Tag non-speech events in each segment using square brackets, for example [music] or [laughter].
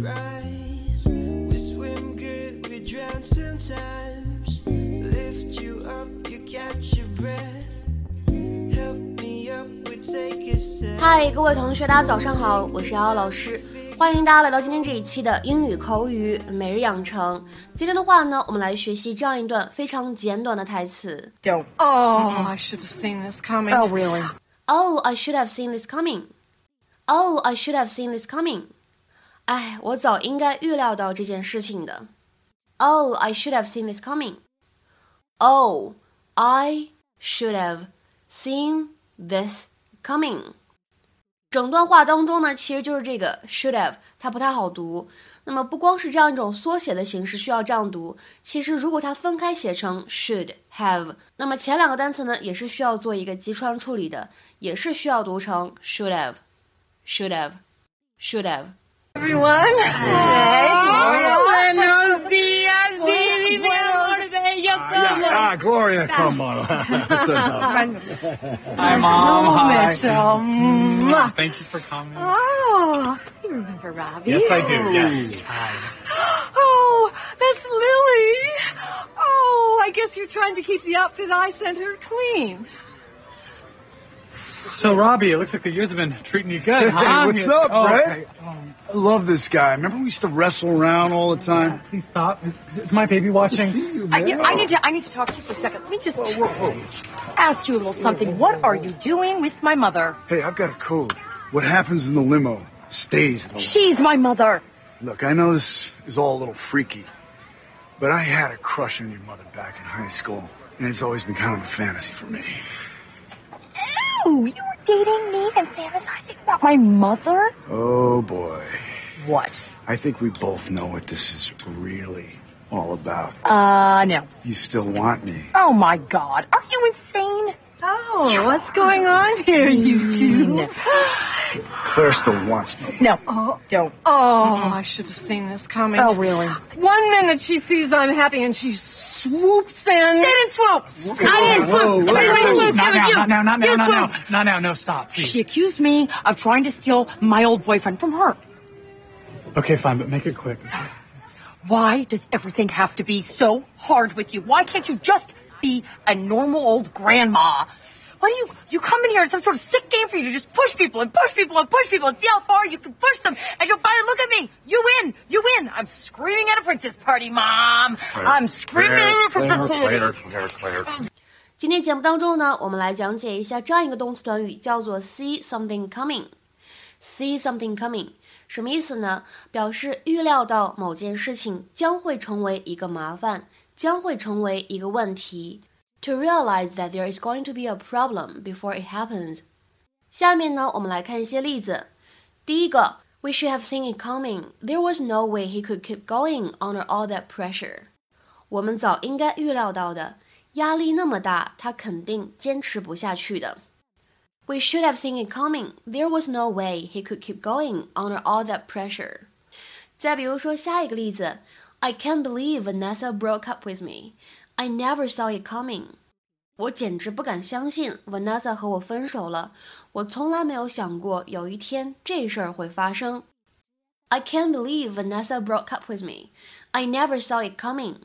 rise. We swim good, we drown sometimes. Lift you up, you catch your breath. Help me up, we take a step. 嗨，各位同学，大家早上好，我是瑶瑶老师，欢迎大家来到今天这一期的英语口语每日养成。今天的话呢，我们来学习这样一段非常简短的台词。Don't. Oh, I should have seen this coming. Oh, really? Oh, I should have seen this coming. Oh, I should have seen this coming. 哎，我早应该预料到这件事情的。Oh, I should have seen this coming. Oh, I should have seen this coming. 整段话当中呢，其实就是这个 should have，它不太好读。那么不光是这样一种缩写的形式需要这样读，其实如果它分开写成 should have，那么前两个单词呢也是需要做一个击穿处理的，也是需要读成 should have，should have，should have。Everyone. Buenos días, Divino de Ah, Gloria, come on. [laughs] That's enough. Hi, Mom. Hi. Mitchell. Thank you for coming. Oh, you remember Robbie? Yes, I do. Yes. Hi. [gasps] Oh, that's Lily. Oh, I guess you're trying to keep the outfit I sent her clean. So, Robbie, it looks like the years have been treating you good, [laughs] Hey, huh? what's up, oh, Brett? okay. Um, I love this guy. Remember we used to wrestle around all the time? please stop. Is, is my baby watching? you, I, man. you I need to. I need to talk to you for a second. Let me just Whoa, whoa, whoa. ask you a little something. What are you doing with my mother? Hey, I've got a code. What happens in the limo stays in the limo. She's my mother. Look, I know this is all a little freaky, but I had a crush on your mother back in high school, and it's always been kind of a fantasy for me. Ew, you were dating me and fantasizing about my mother? Oh boy. What? I think we both know what this is really all about. Uh, no. You still want me. Oh my God, are you insane? Oh, what's going on here, you two? Claire still wants me. No, Oh, don't. oh, I should have seen this coming. Oh, really? One minute she sees I'm happy and she swoops in. Didn't swoop. I didn't whoa, swoop. whoa, Somebody whoa, didn't whoa. swoop. Not It was now, you. not now, not now, not now, not now, no, stop, please. She accused me of trying to steal my old boyfriend from her. Okay, fine, but make it quick. Why does everything have to be so hard with you? Why can't you just be a normal old grandma? Why do you you come in here as some sort of sick game for you to just push people and push people and push people and see how far you can push them and you'll finally look at me. You win. You win. I'm screaming at a princess party, mom. I'm screaming at a princess party. 今天节目当中呢，我们来讲解一下这样一个动词短语，叫做 see something coming。see something coming 什么意思呢？表示预料到某件事情将会成为一个麻烦，将会成为一个问题。 To realize that there is going to be a problem before it happens。下面呢，我们来看一些例子。第一个，We should have seen it coming. There was no way he could keep going under all that pressure. 我们早应该预料到的，压力那么大，他肯定坚持不下去的。We should have seen it coming. There was no way he could keep going under all that pressure. 再比如说下一个例子，I can't believe Vanessa broke up with me. I never saw it coming. 我简直不敢相信 Vanessa 和我分手了。我从来没有想过有一天这事儿会发生。I can't believe Vanessa broke up with me. I never saw it coming.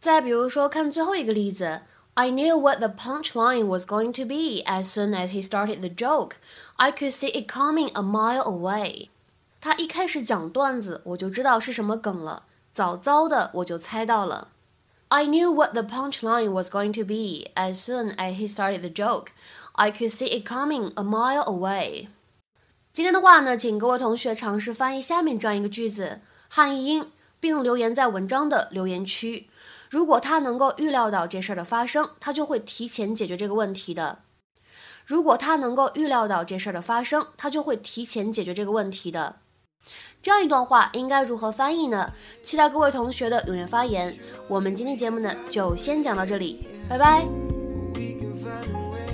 再比如说，看最后一个例子，I knew what the punchline was going to be as soon as he started the joke. I could see it coming a mile away. 他一开始讲段子，我就知道是什么梗了，早早的我就猜到了。 I knew what the punchline was going to be as soon as he started the joke. I could see it coming a mile away. 今天的话呢，请各位同学尝试翻译下面这样一个句子，汉译英，并留言在文章的留言区。如果他能够预料到这事儿的发生，他就会提前解决这个问题的。如果他能够预料到这事儿的发生，他就会提前解决这个问题的。这样一段话应该如何翻译呢？期待各位同学的踊跃发言。我们今天节目呢就先讲到这里，拜拜。We can find a way,